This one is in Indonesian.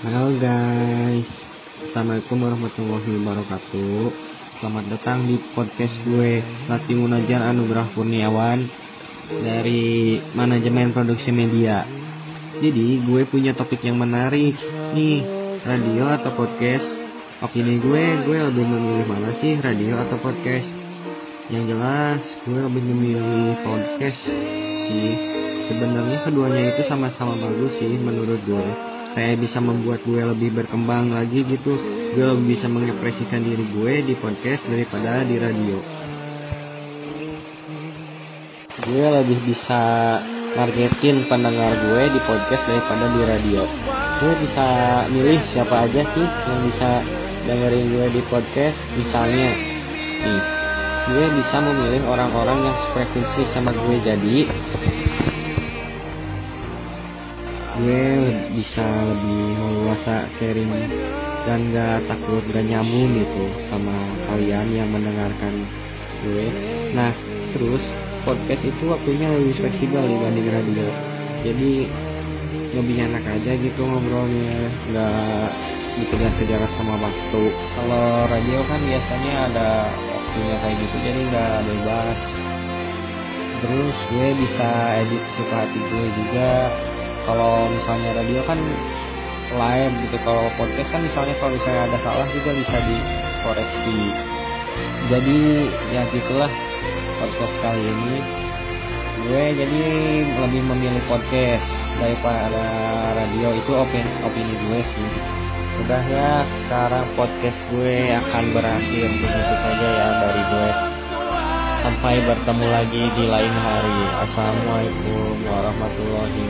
Halo guys, Assalamualaikum warahmatullahi wabarakatuh. Selamat datang di podcast gue Latih Munajar Anugerah Kurniawan Dari Manajemen Produksi Media. Jadi gue punya topik yang menarik Nih, radio atau podcast? Opini gue, gue lebih memilih mana sih radio atau podcast? Yang jelas, gue lebih memilih podcast sih. Sebenarnya keduanya itu sama-sama bagus sih menurut gue kayak bisa membuat gue lebih berkembang lagi gitu. Gue lebih bisa mengekspresikan diri gue di podcast daripada di radio. Gue lebih bisa targetin pendengar gue di podcast daripada di radio. Gue bisa milih siapa aja sih yang bisa dengerin gue di podcast. Misalnya nih gue bisa memilih orang-orang yang sefrekuensi sama gue jadi gue bisa lebih leluasa sharing dan gak takut gak nyambung gitu sama kalian yang mendengarkan gue. Nah terus podcast itu waktunya lebih fleksibel dibanding radio. Jadi lebih enak aja gitu ngobrolnya nggak dikejar-kejar sama waktu. Kalau radio kan biasanya ada waktunya kayak gitu jadi nggak bebas. Terus gue bisa edit suka hati gue juga kalau misalnya radio kan live gitu. Kalau podcast kan misalnya kalau misalnya ada salah juga bisa dikoreksi. Jadi ya gitulah podcast kali ini. Gue jadi lebih memilih podcast daripada radio. Itu opini opini gue sih. Udah ya sekarang podcast gue akan berakhir. Begitu saja ya dari gue. Sampai bertemu lagi di lain hari. Assalamualaikum warahmatullahi.